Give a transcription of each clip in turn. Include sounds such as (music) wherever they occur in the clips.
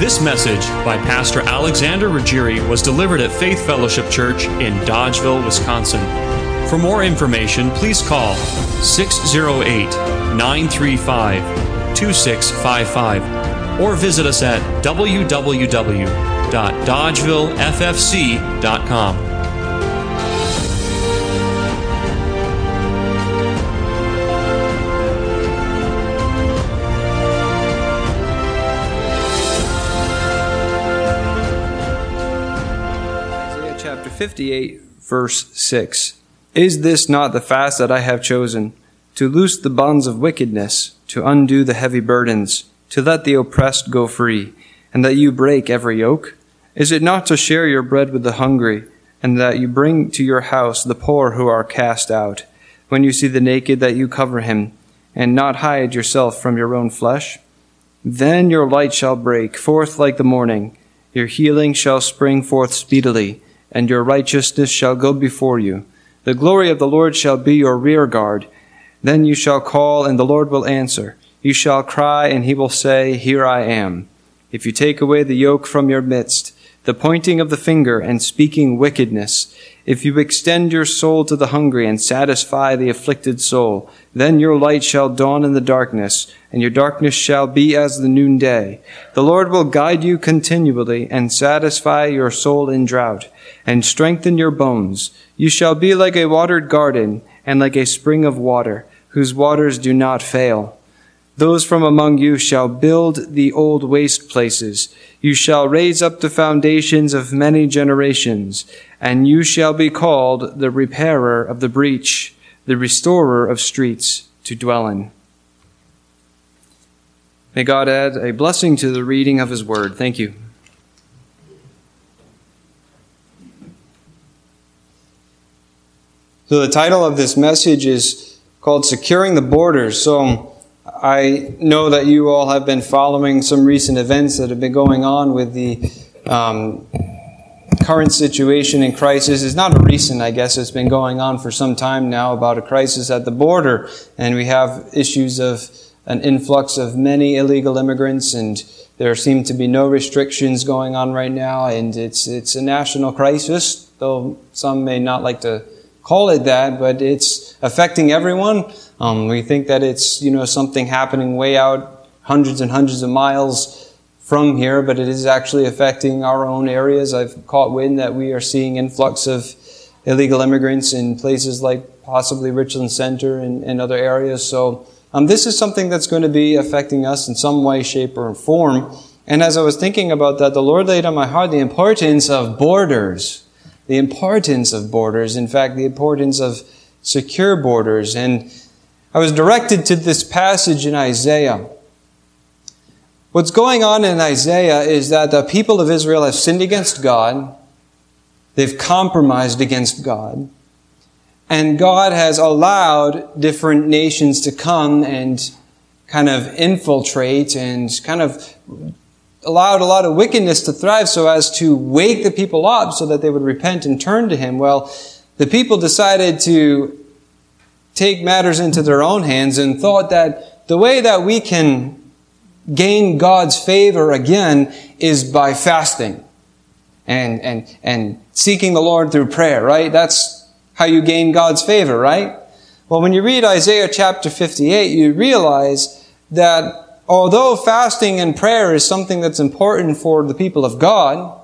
This message by Pastor Alexander Ruggieri was delivered at Faith Fellowship Church in Dodgeville, Wisconsin. For more information, please call 608 935 2655 or visit us at www.dodgevilleffc.com. 58, verse 6. Is this not the fast that I have chosen? To loose the bonds of wickedness, to undo the heavy burdens, to let the oppressed go free, and that you break every yoke? Is it not to share your bread with the hungry, and that you bring to your house the poor who are cast out? When you see the naked, that you cover him, and not hide yourself from your own flesh? Then your light shall break forth like the morning, your healing shall spring forth speedily, and your righteousness shall go before you. The glory of the Lord shall be your rear guard. Then you shall call, and the Lord will answer. You shall cry, and he will say, Here I am. If you take away the yoke from your midst, the pointing of the finger and speaking wickedness, if you extend your soul to the hungry and satisfy the afflicted soul, then your light shall dawn in the darkness, and your darkness shall be as the noonday. The Lord will guide you continually and satisfy your soul in drought, and strengthen your bones. You shall be like a watered garden and like a spring of water, whose waters do not fail. Those from among you shall build the old waste places. You shall raise up the foundations of many generations, and you shall be called the repairer of the breach, the restorer of streets to dwell in. May God add a blessing to the reading of his word. Thank you. So, the title of this message is called Securing the Borders. So, I know that you all have been following some recent events that have been going on with the um, current situation and crisis. It's not a recent, I guess, it's been going on for some time now about a crisis at the border. And we have issues of an influx of many illegal immigrants, and there seem to be no restrictions going on right now. And it's, it's a national crisis, though some may not like to call it that, but it's affecting everyone. Um, we think that it's, you know, something happening way out hundreds and hundreds of miles from here, but it is actually affecting our own areas. I've caught wind that we are seeing influx of illegal immigrants in places like possibly Richland Center and, and other areas. So um, this is something that's going to be affecting us in some way, shape, or form. And as I was thinking about that, the Lord laid on my heart the importance of borders the importance of borders, in fact, the importance of secure borders. And I was directed to this passage in Isaiah. What's going on in Isaiah is that the people of Israel have sinned against God. They've compromised against God. And God has allowed different nations to come and kind of infiltrate and kind of allowed a lot of wickedness to thrive so as to wake the people up so that they would repent and turn to him. Well, the people decided to take matters into their own hands and thought that the way that we can gain God's favor again is by fasting and, and, and seeking the Lord through prayer, right? That's how you gain God's favor, right? Well, when you read Isaiah chapter 58, you realize that although fasting and prayer is something that's important for the people of God,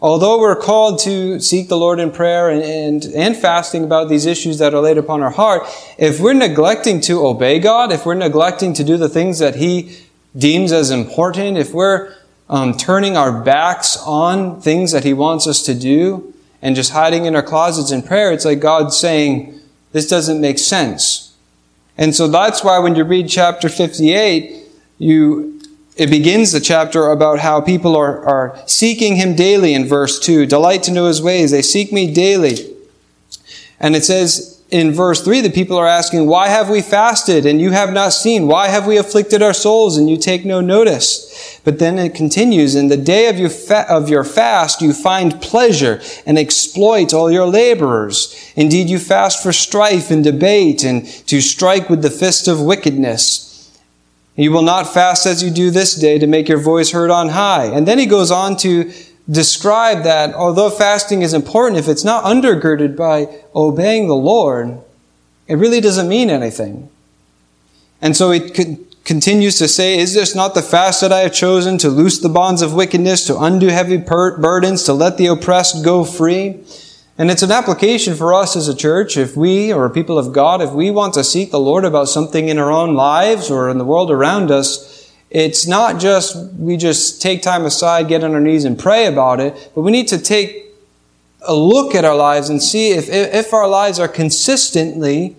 although we're called to seek the Lord in prayer and, and, and, fasting about these issues that are laid upon our heart, if we're neglecting to obey God, if we're neglecting to do the things that He deems as important, if we're um, turning our backs on things that He wants us to do and just hiding in our closets in prayer, it's like God saying, this doesn't make sense. And so that's why when you read chapter 58, you, it begins the chapter about how people are, are seeking him daily in verse 2. Delight to know his ways. They seek me daily. And it says in verse 3, the people are asking, Why have we fasted and you have not seen? Why have we afflicted our souls and you take no notice? But then it continues, In the day of your, fa- of your fast, you find pleasure and exploit all your laborers. Indeed, you fast for strife and debate and to strike with the fist of wickedness. You will not fast as you do this day to make your voice heard on high. And then he goes on to describe that although fasting is important, if it's not undergirded by obeying the Lord, it really doesn't mean anything. And so he continues to say, Is this not the fast that I have chosen to loose the bonds of wickedness, to undo heavy burdens, to let the oppressed go free? And it's an application for us as a church. If we, or people of God, if we want to seek the Lord about something in our own lives or in the world around us, it's not just we just take time aside, get on our knees and pray about it, but we need to take a look at our lives and see if, if our lives are consistently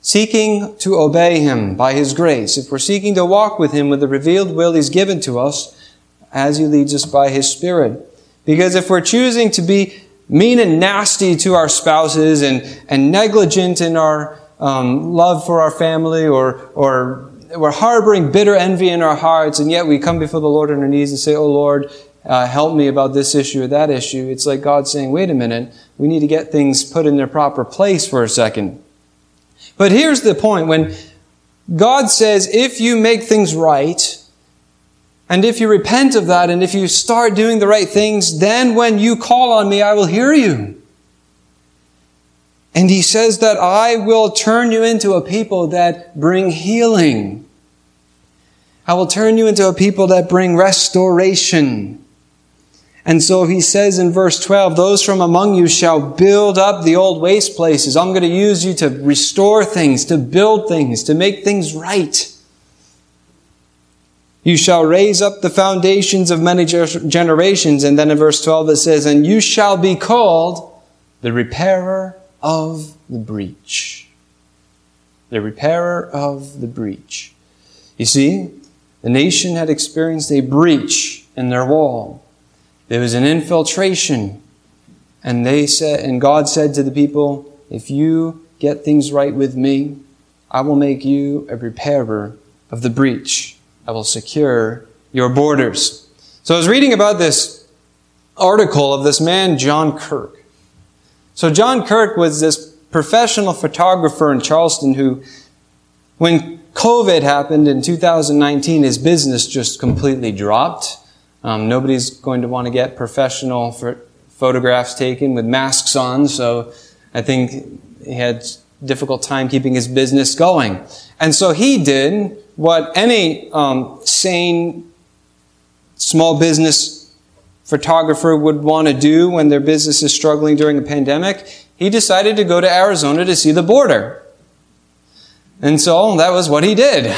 seeking to obey Him by His grace, if we're seeking to walk with Him with the revealed will He's given to us as He leads us by His Spirit. Because if we're choosing to be mean and nasty to our spouses and, and negligent in our um, love for our family or, or we're harboring bitter envy in our hearts and yet we come before the Lord on our knees and say, Oh Lord, uh, help me about this issue or that issue. It's like God saying, wait a minute, we need to get things put in their proper place for a second. But here's the point. When God says, if you make things right, and if you repent of that and if you start doing the right things, then when you call on me, I will hear you. And he says that I will turn you into a people that bring healing. I will turn you into a people that bring restoration. And so he says in verse 12, those from among you shall build up the old waste places. I'm going to use you to restore things, to build things, to make things right. You shall raise up the foundations of many generations. And then in verse 12 it says, And you shall be called the repairer of the breach. The repairer of the breach. You see, the nation had experienced a breach in their wall. There was an infiltration. And they said, and God said to the people, if you get things right with me, I will make you a repairer of the breach. I will secure your borders. So I was reading about this article of this man, John Kirk. So John Kirk was this professional photographer in Charleston who, when COVID happened in 2019, his business just completely dropped. Um, nobody's going to want to get professional photographs taken with masks on, so I think he had difficult time keeping his business going. And so he did what any um, sane small business photographer would want to do when their business is struggling during a pandemic. He decided to go to Arizona to see the border. And so that was what he did.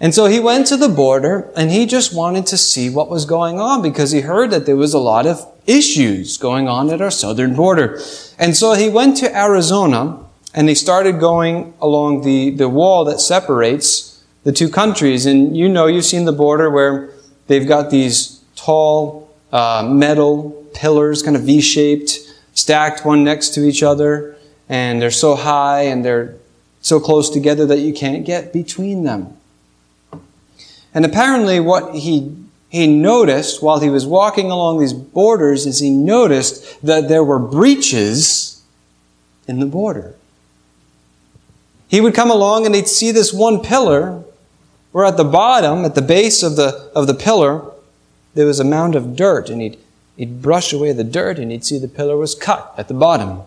And so he went to the border and he just wanted to see what was going on because he heard that there was a lot of issues going on at our southern border. And so he went to Arizona and they started going along the, the wall that separates the two countries. And you know, you've seen the border where they've got these tall uh, metal pillars, kind of V shaped, stacked one next to each other. And they're so high and they're so close together that you can't get between them. And apparently, what he he noticed while he was walking along these borders is he noticed that there were breaches in the border. He would come along and he'd see this one pillar where at the bottom, at the base of the, of the pillar, there was a mound of dirt and he'd, he'd brush away the dirt and he'd see the pillar was cut at the bottom.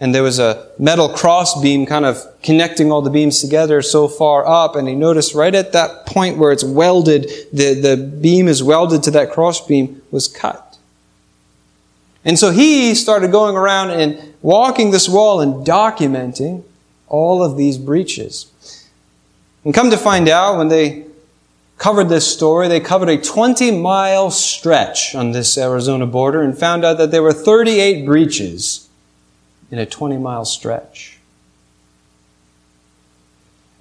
And there was a metal cross beam kind of connecting all the beams together so far up. And he noticed right at that point where it's welded, the, the beam is welded to that cross beam was cut. And so he started going around and walking this wall and documenting all of these breaches. And come to find out, when they covered this story, they covered a 20 mile stretch on this Arizona border and found out that there were 38 breaches in a 20 mile stretch.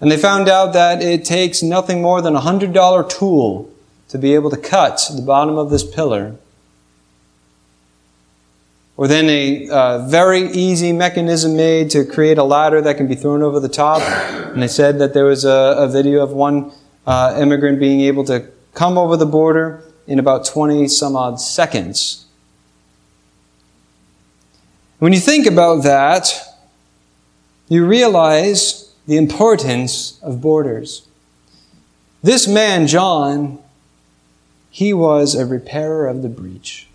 And they found out that it takes nothing more than a $100 tool to be able to cut the bottom of this pillar or then a uh, very easy mechanism made to create a ladder that can be thrown over the top. And they said that there was a, a video of one uh, immigrant being able to come over the border in about 20 some odd seconds. When you think about that, you realize the importance of borders. This man, John, he was a repairer of the breach.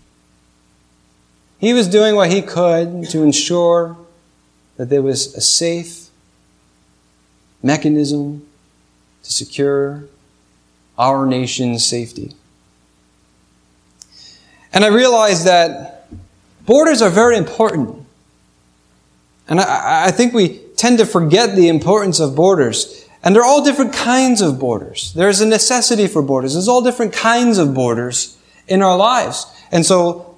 He was doing what he could to ensure that there was a safe mechanism to secure our nation's safety. And I realized that borders are very important. And I, I, think we tend to forget the importance of borders. And there are all different kinds of borders. There's a necessity for borders. There's all different kinds of borders in our lives. And so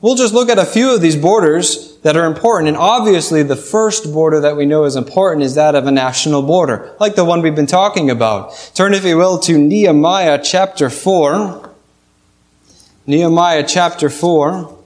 we'll just look at a few of these borders that are important. And obviously, the first border that we know is important is that of a national border, like the one we've been talking about. Turn, if you will, to Nehemiah chapter 4. Nehemiah chapter 4.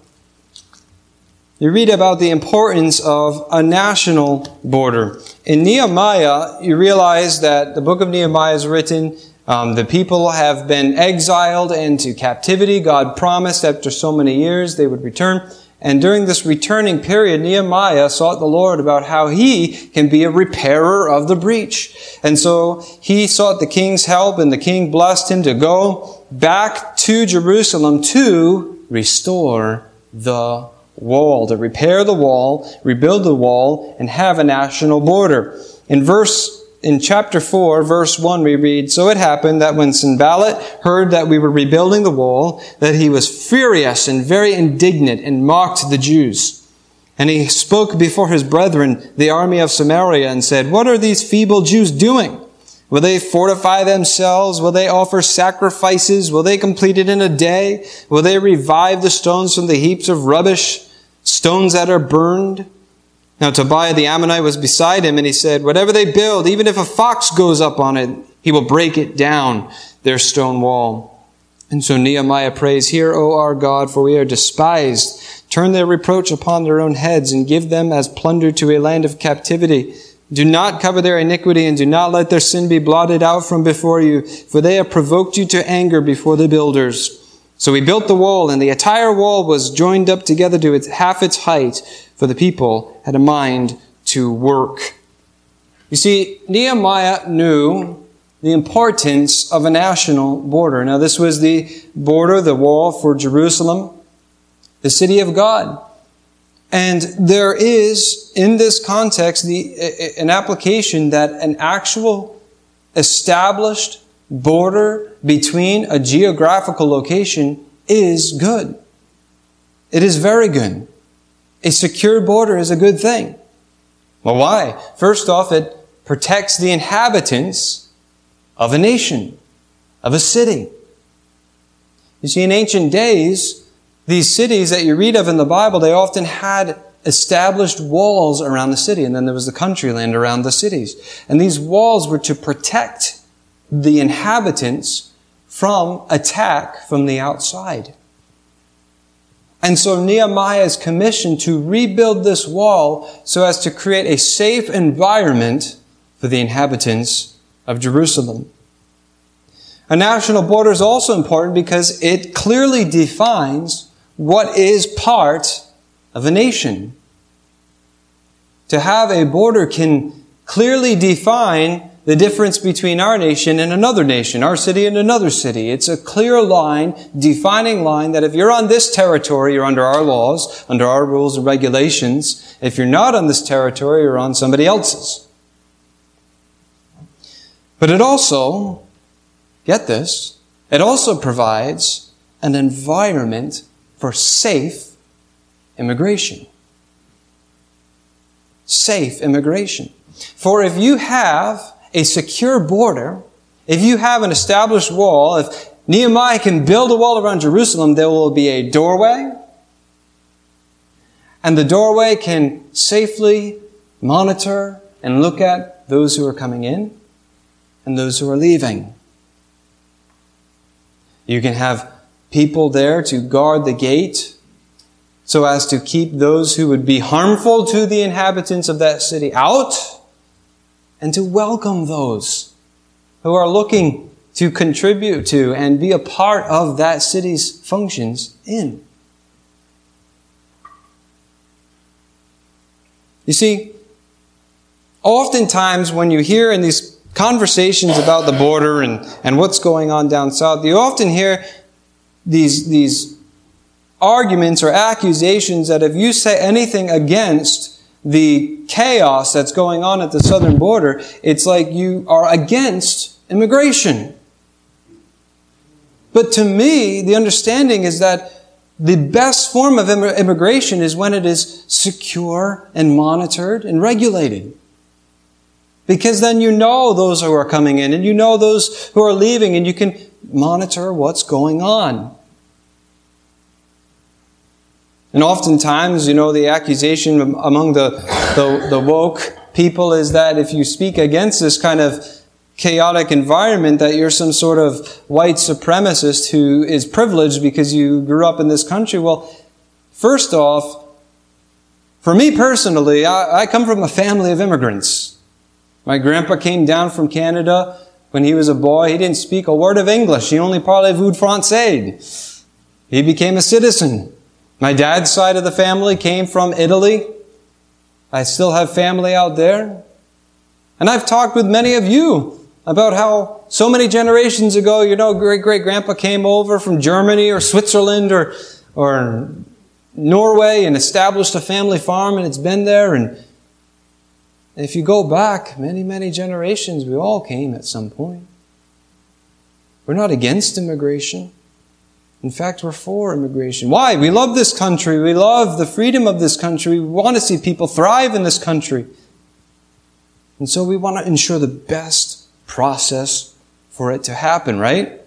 You read about the importance of a national border. In Nehemiah, you realize that the book of Nehemiah is written um, the people have been exiled into captivity. God promised after so many years they would return. And during this returning period, Nehemiah sought the Lord about how he can be a repairer of the breach. And so he sought the king's help and the king blessed him to go back to Jerusalem to restore the wall, to repair the wall, rebuild the wall, and have a national border. In verse in chapter 4, verse 1, we read, So it happened that when Sanballat heard that we were rebuilding the wall, that he was furious and very indignant and mocked the Jews. And he spoke before his brethren, the army of Samaria, and said, What are these feeble Jews doing? Will they fortify themselves? Will they offer sacrifices? Will they complete it in a day? Will they revive the stones from the heaps of rubbish, stones that are burned? Now Tobiah the Ammonite was beside him, and he said, Whatever they build, even if a fox goes up on it, he will break it down, their stone wall. And so Nehemiah prays, Hear, O our God, for we are despised. Turn their reproach upon their own heads, and give them as plunder to a land of captivity. Do not cover their iniquity, and do not let their sin be blotted out from before you, for they have provoked you to anger before the builders. So we built the wall, and the entire wall was joined up together to its, half its height, for the people had a mind to work. You see, Nehemiah knew the importance of a national border. Now, this was the border, the wall for Jerusalem, the city of God. And there is, in this context, the, an application that an actual established border between a geographical location is good. It is very good. A secure border is a good thing. Well, why? First off, it protects the inhabitants of a nation, of a city. You see, in ancient days, these cities that you read of in the Bible, they often had established walls around the city, and then there was the country land around the cities. And these walls were to protect the inhabitants from attack from the outside. And so Nehemiah is commissioned to rebuild this wall so as to create a safe environment for the inhabitants of Jerusalem. A national border is also important because it clearly defines what is part of a nation. To have a border can clearly define the difference between our nation and another nation, our city and another city. It's a clear line, defining line that if you're on this territory, you're under our laws, under our rules and regulations. If you're not on this territory, you're on somebody else's. But it also, get this, it also provides an environment for safe immigration. Safe immigration. For if you have a secure border, if you have an established wall, if Nehemiah can build a wall around Jerusalem, there will be a doorway, and the doorway can safely monitor and look at those who are coming in and those who are leaving. You can have people there to guard the gate so as to keep those who would be harmful to the inhabitants of that city out and to welcome those who are looking to contribute to and be a part of that city's functions in. You see, oftentimes when you hear in these conversations about the border and, and what's going on down south, you often hear these, these arguments or accusations that if you say anything against the chaos that's going on at the southern border, it's like you are against immigration. But to me, the understanding is that the best form of immigration is when it is secure and monitored and regulated. Because then you know those who are coming in and you know those who are leaving and you can monitor what's going on. And oftentimes, you know, the accusation among the, the, the, woke people is that if you speak against this kind of chaotic environment, that you're some sort of white supremacist who is privileged because you grew up in this country. Well, first off, for me personally, I, I come from a family of immigrants. My grandpa came down from Canada when he was a boy. He didn't speak a word of English. He only parlez-vous français. He became a citizen. My dad's side of the family came from Italy. I still have family out there. And I've talked with many of you about how so many generations ago, you know, great great grandpa came over from Germany or Switzerland or, or Norway and established a family farm and it's been there. And if you go back many, many generations, we all came at some point. We're not against immigration. In fact, we're for immigration. Why? We love this country. We love the freedom of this country. We want to see people thrive in this country. And so we want to ensure the best process for it to happen, right?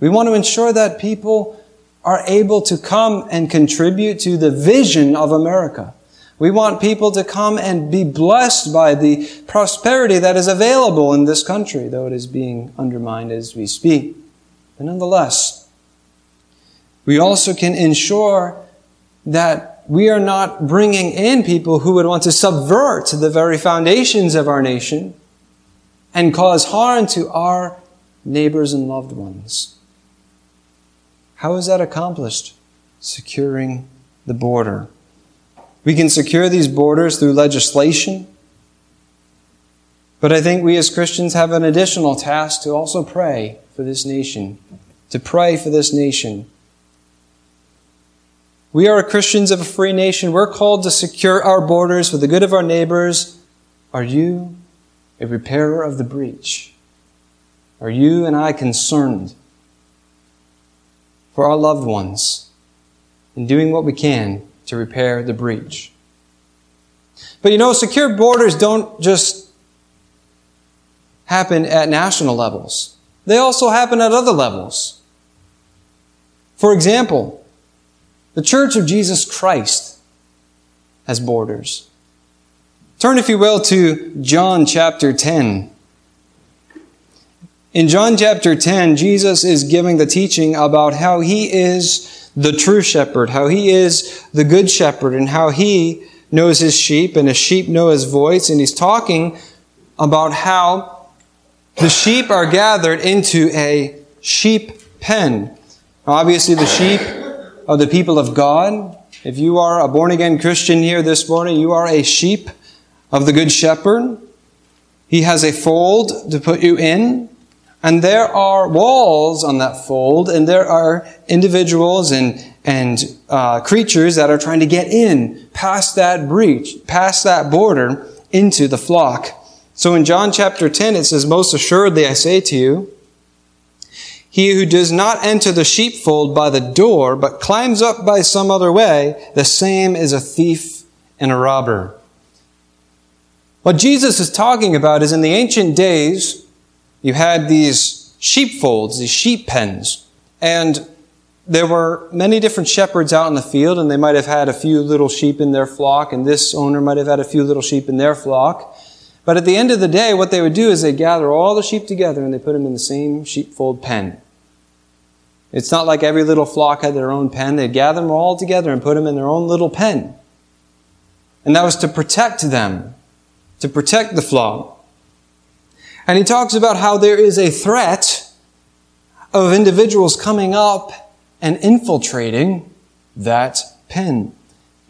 We want to ensure that people are able to come and contribute to the vision of America. We want people to come and be blessed by the prosperity that is available in this country, though it is being undermined as we speak. But nonetheless, we also can ensure that we are not bringing in people who would want to subvert the very foundations of our nation and cause harm to our neighbors and loved ones. How is that accomplished? Securing the border. We can secure these borders through legislation. But I think we as Christians have an additional task to also pray for this nation. To pray for this nation. We are Christians of a free nation. We're called to secure our borders for the good of our neighbors. Are you a repairer of the breach? Are you and I concerned for our loved ones in doing what we can to repair the breach? But you know, secure borders don't just happen at national levels. They also happen at other levels. For example, the Church of Jesus Christ has borders. Turn, if you will, to John chapter 10. In John chapter 10, Jesus is giving the teaching about how he is the true shepherd, how he is the good shepherd, and how he knows his sheep, and his sheep know his voice. And he's talking about how the sheep are gathered into a sheep pen. Obviously, the sheep of the people of God. If you are a born again Christian here this morning, you are a sheep of the Good Shepherd. He has a fold to put you in. And there are walls on that fold, and there are individuals and, and uh, creatures that are trying to get in past that breach, past that border into the flock. So in John chapter 10, it says, Most assuredly I say to you, he who does not enter the sheepfold by the door, but climbs up by some other way, the same is a thief and a robber. What Jesus is talking about is in the ancient days, you had these sheepfolds, these sheep pens, and there were many different shepherds out in the field, and they might have had a few little sheep in their flock, and this owner might have had a few little sheep in their flock. But at the end of the day, what they would do is they gather all the sheep together and they put them in the same sheepfold pen. It's not like every little flock had their own pen. They'd gather them all together and put them in their own little pen. And that was to protect them, to protect the flock. And he talks about how there is a threat of individuals coming up and infiltrating that pen.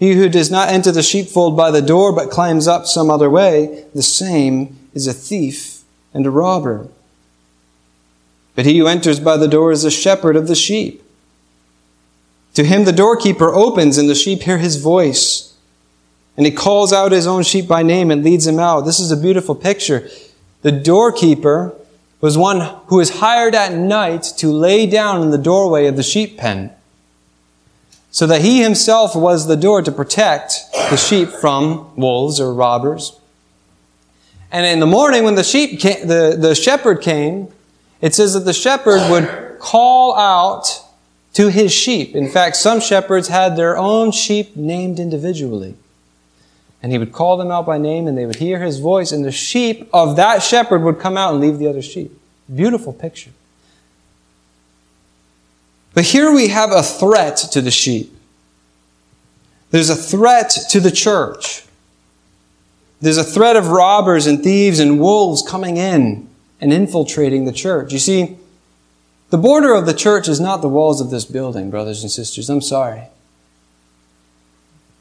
He who does not enter the sheepfold by the door, but climbs up some other way, the same is a thief and a robber. But he who enters by the door is a shepherd of the sheep. To him the doorkeeper opens, and the sheep hear his voice. And he calls out his own sheep by name and leads them out. This is a beautiful picture. The doorkeeper was one who was hired at night to lay down in the doorway of the sheep pen so that he himself was the door to protect the sheep from wolves or robbers. And in the morning, when the sheep came, the, the shepherd came, it says that the shepherd would call out to his sheep. In fact, some shepherds had their own sheep named individually. And he would call them out by name and they would hear his voice, and the sheep of that shepherd would come out and leave the other sheep. Beautiful picture. But here we have a threat to the sheep. There's a threat to the church. There's a threat of robbers and thieves and wolves coming in and infiltrating the church. You see, the border of the church is not the walls of this building, brothers and sisters. I'm sorry.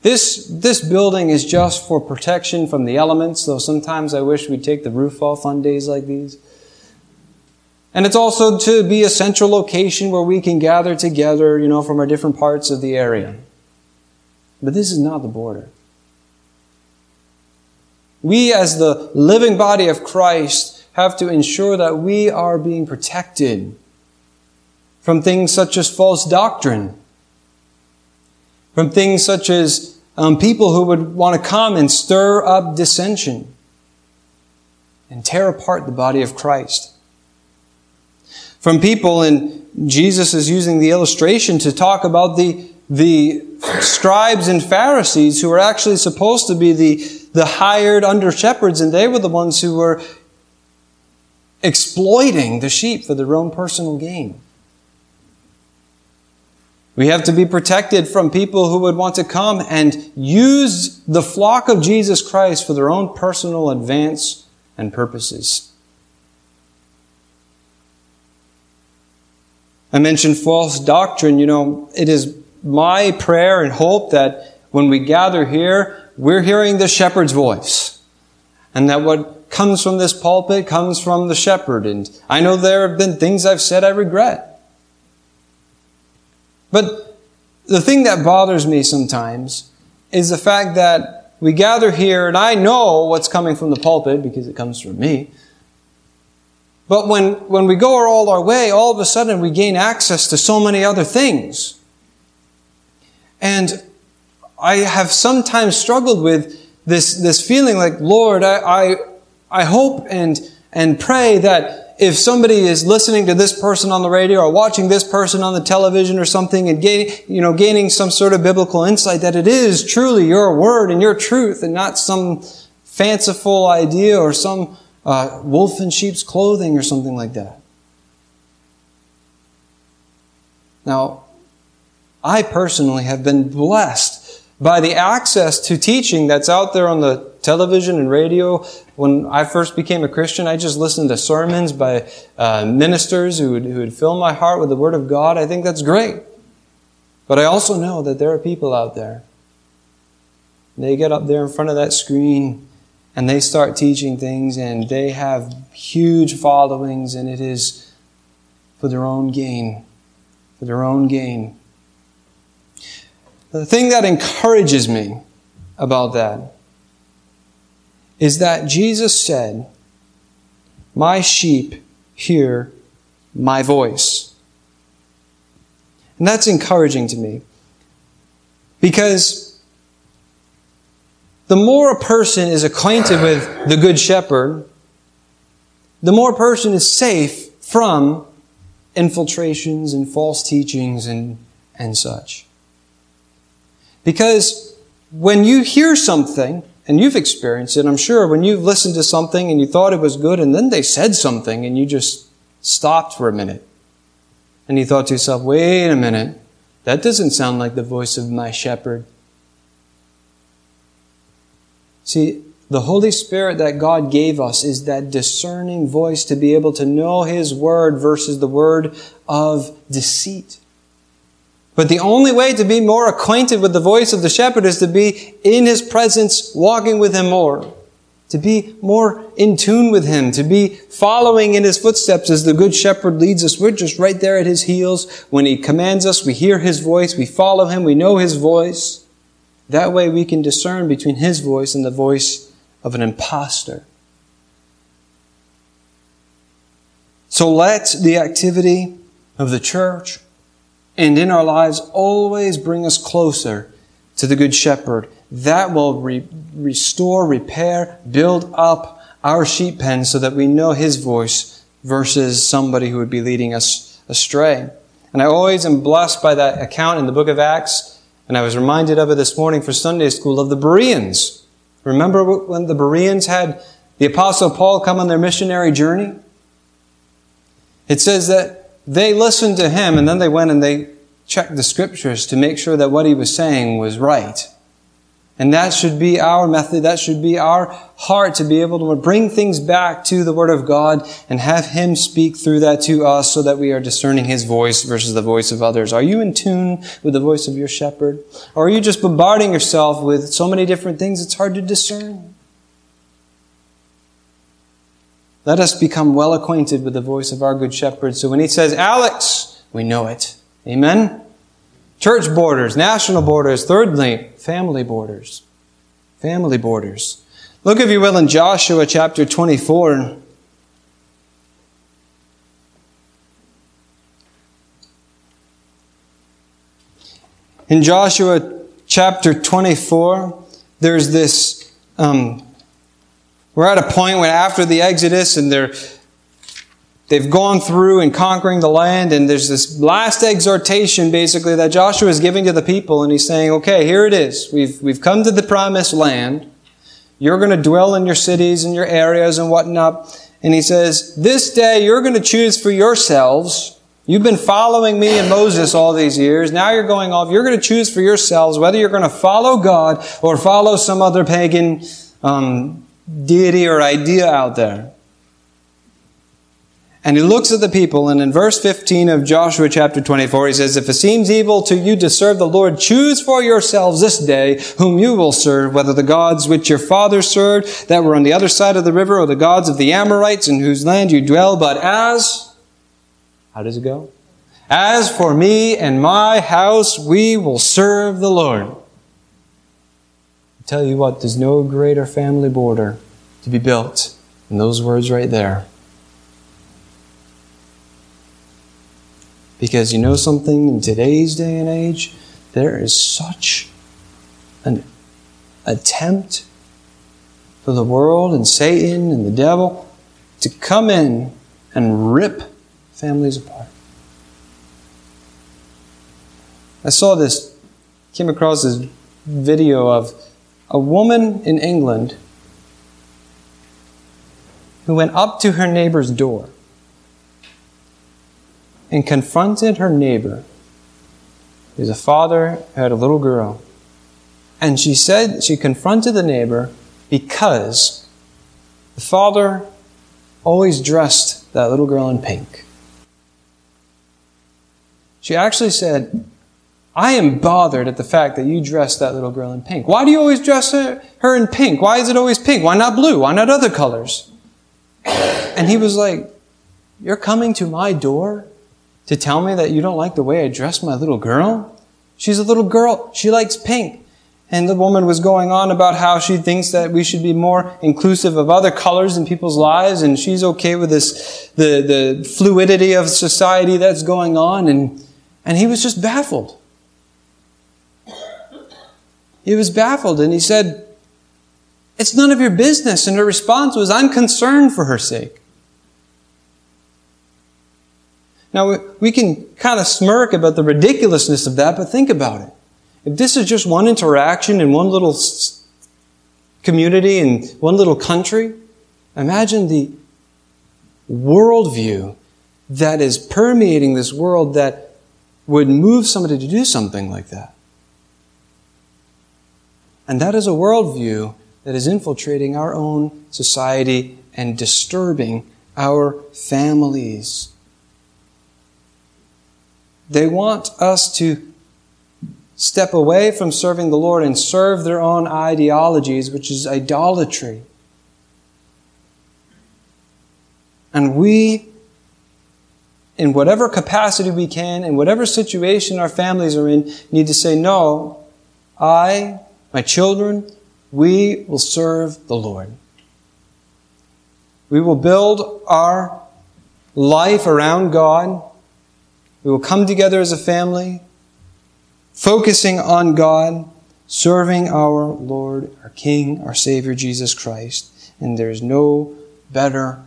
This, this building is just for protection from the elements, though sometimes I wish we'd take the roof off on days like these. And it's also to be a central location where we can gather together, you know, from our different parts of the area. But this is not the border. We, as the living body of Christ, have to ensure that we are being protected from things such as false doctrine, from things such as um, people who would want to come and stir up dissension and tear apart the body of Christ from people, and Jesus is using the illustration to talk about the, the scribes and Pharisees who were actually supposed to be the, the hired under shepherds, and they were the ones who were exploiting the sheep for their own personal gain. We have to be protected from people who would want to come and use the flock of Jesus Christ for their own personal advance and purposes. I mentioned false doctrine. You know, it is my prayer and hope that when we gather here, we're hearing the shepherd's voice. And that what comes from this pulpit comes from the shepherd. And I know there have been things I've said I regret. But the thing that bothers me sometimes is the fact that we gather here and I know what's coming from the pulpit because it comes from me. But when, when we go all our way, all of a sudden we gain access to so many other things. And I have sometimes struggled with this, this feeling like, Lord, I, I, I hope and, and pray that if somebody is listening to this person on the radio or watching this person on the television or something and gaining, you know, gaining some sort of biblical insight, that it is truly your word and your truth and not some fanciful idea or some uh, wolf in sheep's clothing or something like that. Now, I personally have been blessed by the access to teaching that's out there on the television and radio. When I first became a Christian, I just listened to sermons by uh, ministers who would, who would fill my heart with the Word of God. I think that's great. But I also know that there are people out there. They get up there in front of that screen and they start teaching things and they have huge followings and it is for their own gain. For their own gain. The thing that encourages me about that is that Jesus said, My sheep hear my voice. And that's encouraging to me because the more a person is acquainted with the Good Shepherd, the more a person is safe from infiltrations and false teachings and, and such. Because when you hear something, and you've experienced it, I'm sure, when you've listened to something and you thought it was good, and then they said something and you just stopped for a minute. And you thought to yourself, wait a minute, that doesn't sound like the voice of my shepherd. See, the Holy Spirit that God gave us is that discerning voice to be able to know His Word versus the word of deceit. But the only way to be more acquainted with the voice of the shepherd is to be in His presence, walking with Him more. to be more in tune with Him, to be following in His footsteps as the Good Shepherd leads us. We're just right there at His heels. When He commands us, we hear His voice, we follow Him, we know His voice. That way we can discern between His voice and the voice of an impostor. So let the activity of the church and in our lives always bring us closer to the Good Shepherd. That will re- restore, repair, build up our sheep pen so that we know His voice versus somebody who would be leading us astray. And I always am blessed by that account in the book of Acts, and I was reminded of it this morning for Sunday school of the Bereans. Remember when the Bereans had the Apostle Paul come on their missionary journey? It says that they listened to him and then they went and they checked the scriptures to make sure that what he was saying was right. And that should be our method. That should be our heart to be able to bring things back to the Word of God and have Him speak through that to us so that we are discerning His voice versus the voice of others. Are you in tune with the voice of your shepherd? Or are you just bombarding yourself with so many different things it's hard to discern? Let us become well acquainted with the voice of our good shepherd. So when he says, Alex, we know it. Amen? Church borders, national borders, thirdly, family borders. Family borders. Look, if you will, in Joshua chapter 24. In Joshua chapter 24, there's this um, we're at a point when after the Exodus and they're they've gone through and conquering the land and there's this last exhortation basically that Joshua is giving to the people and he's saying, "Okay, here it is. We've we've come to the promised land. You're going to dwell in your cities and your areas and whatnot." And he says, "This day you're going to choose for yourselves." You've been following me and Moses all these years. Now you're going off. You're going to choose for yourselves whether you're going to follow God or follow some other pagan um, deity or idea out there. And he looks at the people, and in verse 15 of Joshua chapter 24, he says, If it seems evil to you to serve the Lord, choose for yourselves this day whom you will serve, whether the gods which your fathers served that were on the other side of the river, or the gods of the Amorites in whose land you dwell. But as, how does it go? As for me and my house, we will serve the Lord I tell you what, there's no greater family border to be built than those words right there. Because you know something, in today's day and age, there is such an attempt for the world and Satan and the devil to come in and rip families apart. I saw this, came across this video of a woman in England who went up to her neighbor's door and confronted her neighbor. He was a father who had a little girl. And she said she confronted the neighbor because the father always dressed that little girl in pink. She actually said, I am bothered at the fact that you dress that little girl in pink. Why do you always dress her, in pink? Why is it always pink? Why not blue? Why not other colors? And he was like, You're coming to my door to tell me that you don't like the way I dress my little girl? She's a little girl. She likes pink. And the woman was going on about how she thinks that we should be more inclusive of other colors in people's lives, and she's okay with this, the, the fluidity of society that's going on. And, and he was just baffled. He was baffled and he said, It's none of your business. And her response was, I'm concerned for her sake. Now, we can kind of smirk about the ridiculousness of that, but think about it. If this is just one interaction in one little community in one little country, imagine the worldview that is permeating this world that would move somebody to do something like that. And that is a worldview that is infiltrating our own society and disturbing our families. They want us to step away from serving the Lord and serve their own ideologies, which is idolatry. And we, in whatever capacity we can, in whatever situation our families are in, need to say, No, I, my children, we will serve the Lord. We will build our life around God. We will come together as a family, focusing on God, serving our Lord, our King, our Savior, Jesus Christ. And there's no better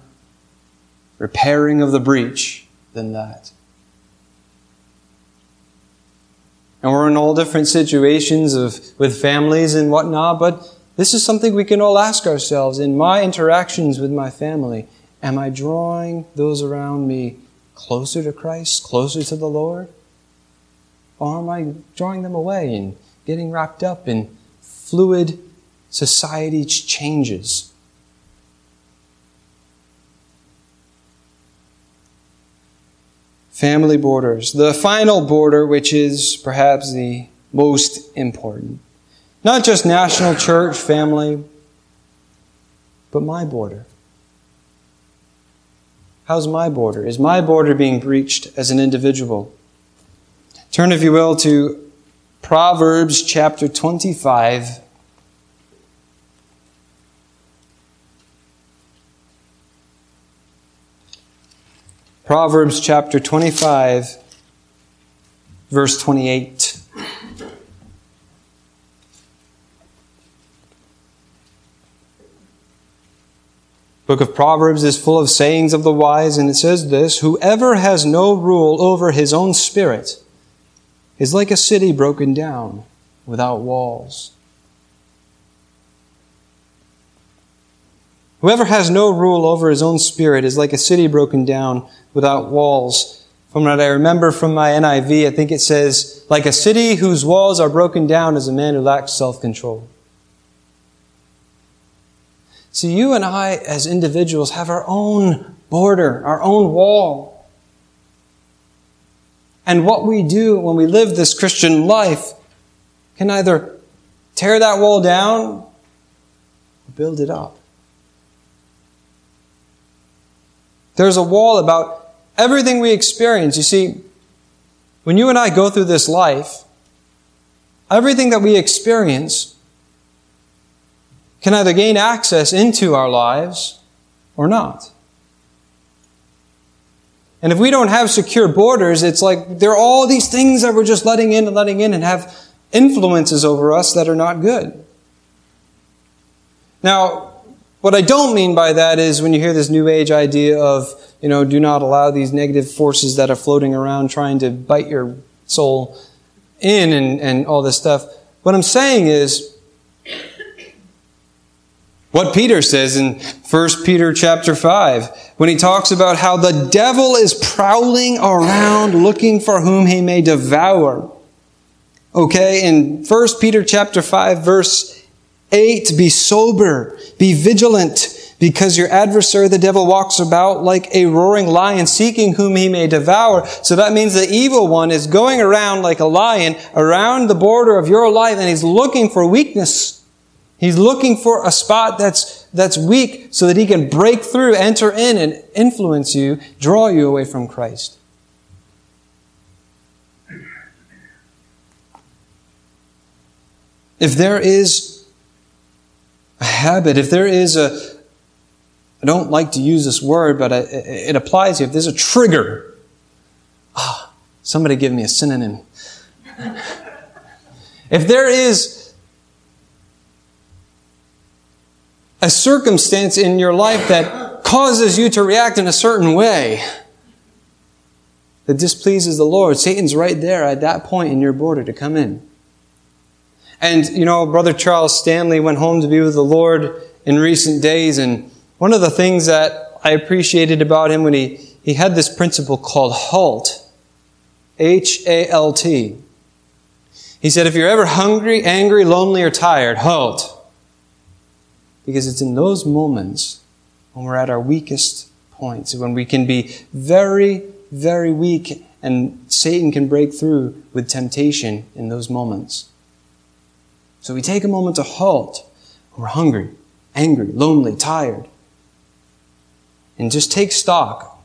repairing of the breach than that. And we're in all different situations of, with families and whatnot, but this is something we can all ask ourselves. In my interactions with my family, am I drawing those around me closer to Christ, closer to the Lord? Or am I drawing them away and getting wrapped up in fluid society changes? family borders. The final border, which is perhaps the most important. Not just national church, family, but my border. How's my border? Is my border being breached as an individual? Turn, if you will, to Proverbs chapter 25. Proverbs chapter 25, verse 28. Book of Proverbs is full of sayings of the wise, and it says this Whoever has no rule over his own spirit is like a city broken down without walls. Whoever has no rule over his own spirit is like a city broken down without walls. From what I remember from my NIV, I think it says, like a city whose walls are broken down is a man who lacks self control. See, you and I, as individuals, have our own border, our own wall. And what we do when we live this Christian life can either tear that wall down or build it up. There's a wall about everything we experience. You see, when you and I go through this life, everything that we experience can either gain access into our lives or not. And if we don't have secure borders, it's like there are all these things that we're just letting in and letting in and have influences over us that are not good. Now, what I don't mean by that is when you hear this new age idea of, you know, do not allow these negative forces that are floating around trying to bite your soul in and, and all this stuff. What I'm saying is what Peter says in 1 Peter chapter 5 when he talks about how the devil is prowling around looking for whom he may devour. Okay, in 1 Peter chapter 5 verse 8, be sober, be vigilant, because your adversary, the devil, walks about like a roaring lion, seeking whom he may devour. So that means the evil one is going around like a lion around the border of your life, and he's looking for weakness. He's looking for a spot that's, that's weak so that he can break through, enter in, and influence you, draw you away from Christ. If there is a habit, if there is a, I don't like to use this word, but it applies here. If there's a trigger, ah, oh, somebody give me a synonym. (laughs) if there is a circumstance in your life that causes you to react in a certain way that displeases the Lord, Satan's right there at that point in your border to come in. And, you know, Brother Charles Stanley went home to be with the Lord in recent days. And one of the things that I appreciated about him when he, he had this principle called HALT. H A L T. He said, if you're ever hungry, angry, lonely, or tired, halt. Because it's in those moments when we're at our weakest points, when we can be very, very weak, and Satan can break through with temptation in those moments. So we take a moment to halt. We're hungry, angry, lonely, tired. and just take stock.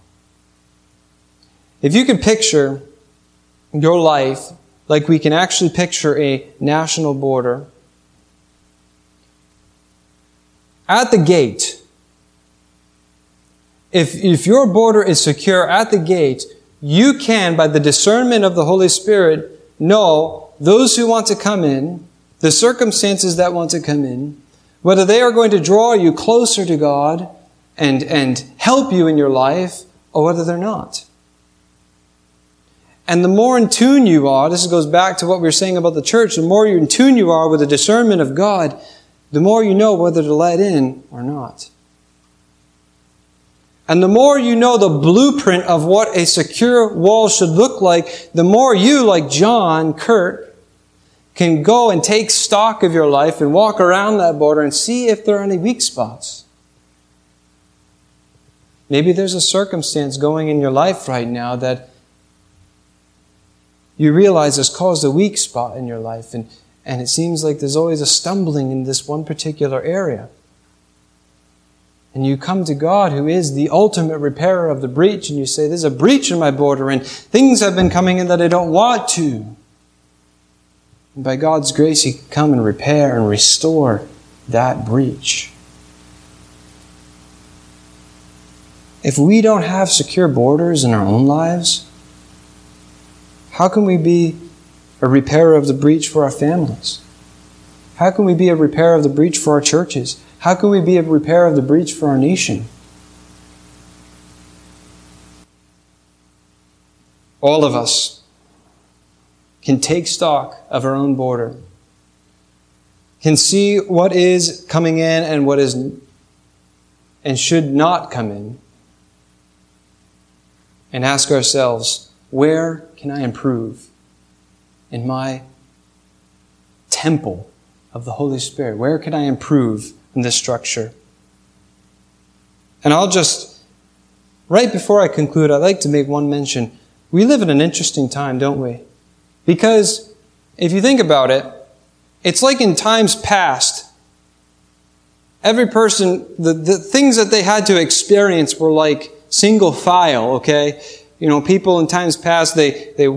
If you could picture your life like we can actually picture a national border, at the gate, if, if your border is secure at the gate, you can, by the discernment of the Holy Spirit, know those who want to come in, the circumstances that want to come in, whether they are going to draw you closer to God and, and help you in your life, or whether they're not. And the more in tune you are, this goes back to what we were saying about the church, the more you're in tune you are with the discernment of God, the more you know whether to let in or not. And the more you know the blueprint of what a secure wall should look like, the more you, like John Kurt, can go and take stock of your life and walk around that border and see if there are any weak spots. Maybe there's a circumstance going in your life right now that you realize has caused a weak spot in your life, and, and it seems like there's always a stumbling in this one particular area and you come to God, who is the ultimate repairer of the breach, and you say, There's a breach in my border, and things have been coming in that I don't want to. And by God's grace, He can come and repair and restore that breach. If we don't have secure borders in our own lives, how can we be a repairer of the breach for our families? How can we be a repairer of the breach for our churches? How can we be a repair of the breach for our nation? All of us can take stock of our own border, can see what is coming in and what is and should not come in, and ask ourselves, where can I improve in my temple of the Holy Spirit? Where can I improve in this structure. And I'll just, right before I conclude, I'd like to make one mention. We live in an interesting time, don't we? Because if you think about it, it's like in times past, every person, the, the things that they had to experience were like single file, okay? You know, people in times past, they, they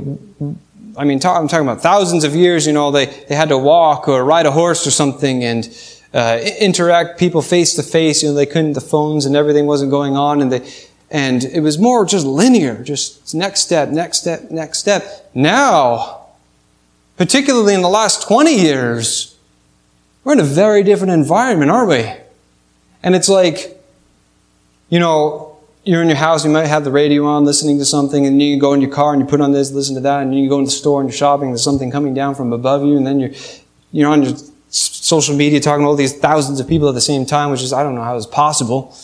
I mean, talk, I'm talking about thousands of years, you know, they, they had to walk or ride a horse or something, and uh, interact people face to face. You know, they couldn't, the phones and everything wasn't going on, and they, and it was more just linear, just next step, next step, next step. Now, particularly in the last 20 years, we're in a very different environment, aren't we? And it's like, you know, you're in your house, you might have the radio on, listening to something, and then you go in your car and you put on this, listen to that, and then you go in the store and you're shopping, there's something coming down from above you, and then you're, you're on your social media talking to all these thousands of people at the same time, which is, I don't know how it's possible.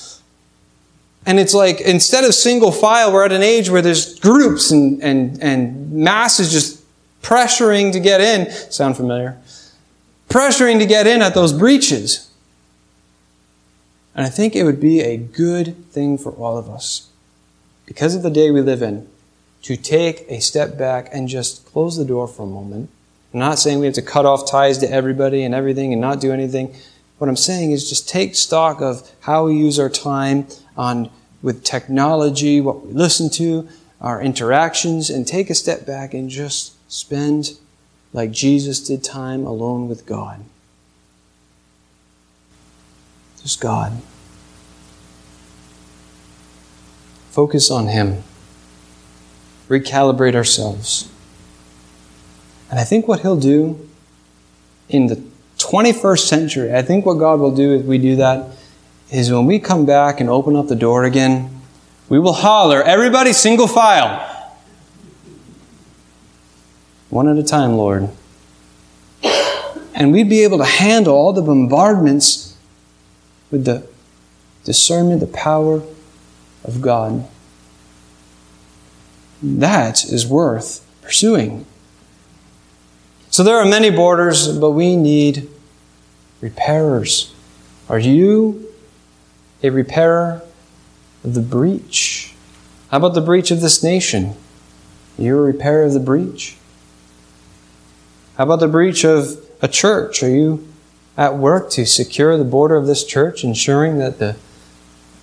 And it's like, instead of single file, we're at an age where there's groups and, and, and masses just pressuring to get in. Sound familiar? Pressuring to get in at those breaches. And I think it would be a good thing for all of us, because of the day we live in, to take a step back and just close the door for a moment I'm not saying we have to cut off ties to everybody and everything and not do anything. What I'm saying is just take stock of how we use our time on with technology, what we listen to, our interactions, and take a step back and just spend like Jesus did time alone with God. Just God. Focus on Him. Recalibrate ourselves. And I think what He'll do in the 21st century, I think what God will do if we do that is when we come back and open up the door again, we will holler, everybody single file. One at a time, Lord. And we'd be able to handle all the bombardments with the discernment, the power of God. That is worth pursuing. So there are many borders, but we need repairers. Are you a repairer of the breach? How about the breach of this nation? Are You're a repairer of the breach? How about the breach of a church? Are you at work to secure the border of this church, ensuring that the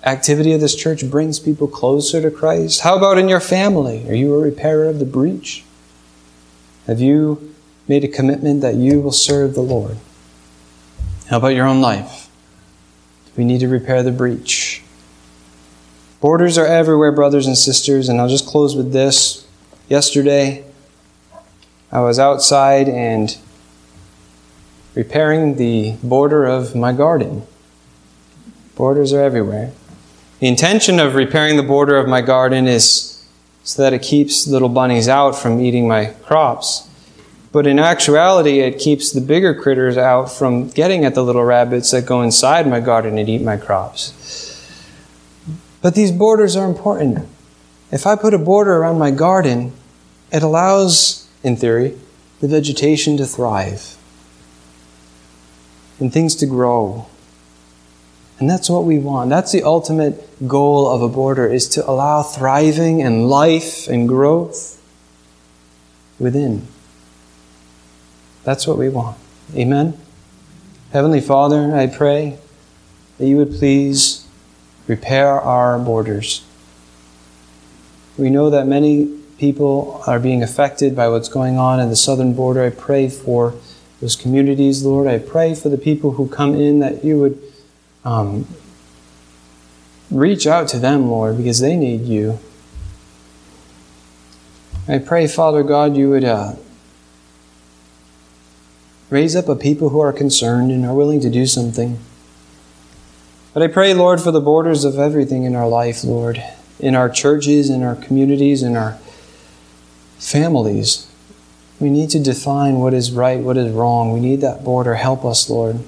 activity of this church brings people closer to Christ? How about in your family? Are you a repairer of the breach? Have you made a commitment that you will serve the Lord? How about your own life? We need to repair the breach. Borders are everywhere, brothers and sisters, and I'll just close with this. Yesterday, I was outside and repairing the border of my garden. Borders are everywhere. The intention of repairing the border of my garden is so that it keeps little bunnies out from eating my crops. But in actuality, it keeps the bigger critters out from getting at the little rabbits that go inside my garden and eat my crops. But these borders are important. If I put a border around my garden, it allows, in theory, the vegetation to thrive and things to grow. And that's what we want. That's the ultimate goal of a border is to allow thriving and life and growth within. That's what we want. Amen. Heavenly Father, I pray that you would please repair our borders. We know that many people are being affected by what's going on in the southern border. I pray for those communities, Lord. I pray for the people who come in that you would um, reach out to them, Lord, because they need you. I pray, Father God, you would uh, raise up a people who are concerned and are willing to do something. But I pray, Lord, for the borders of everything in our life, Lord, in our churches, in our communities, in our families. We need to define what is right, what is wrong. We need that border. Help us, Lord.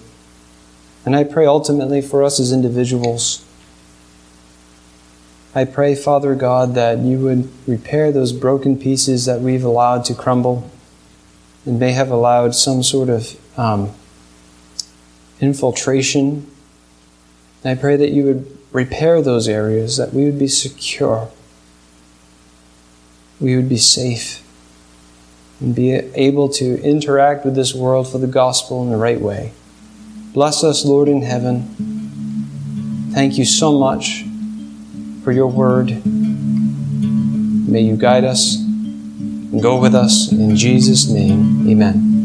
And I pray ultimately for us as individuals. I pray, Father God, that you would repair those broken pieces that we've allowed to crumble and may have allowed some sort of um, infiltration. I pray that you would repair those areas, that we would be secure, we would be safe, and be able to interact with this world for the gospel in the right way. Bless us, Lord in heaven. Thank you so much for your word. May you guide us and go with us. In Jesus' name, amen.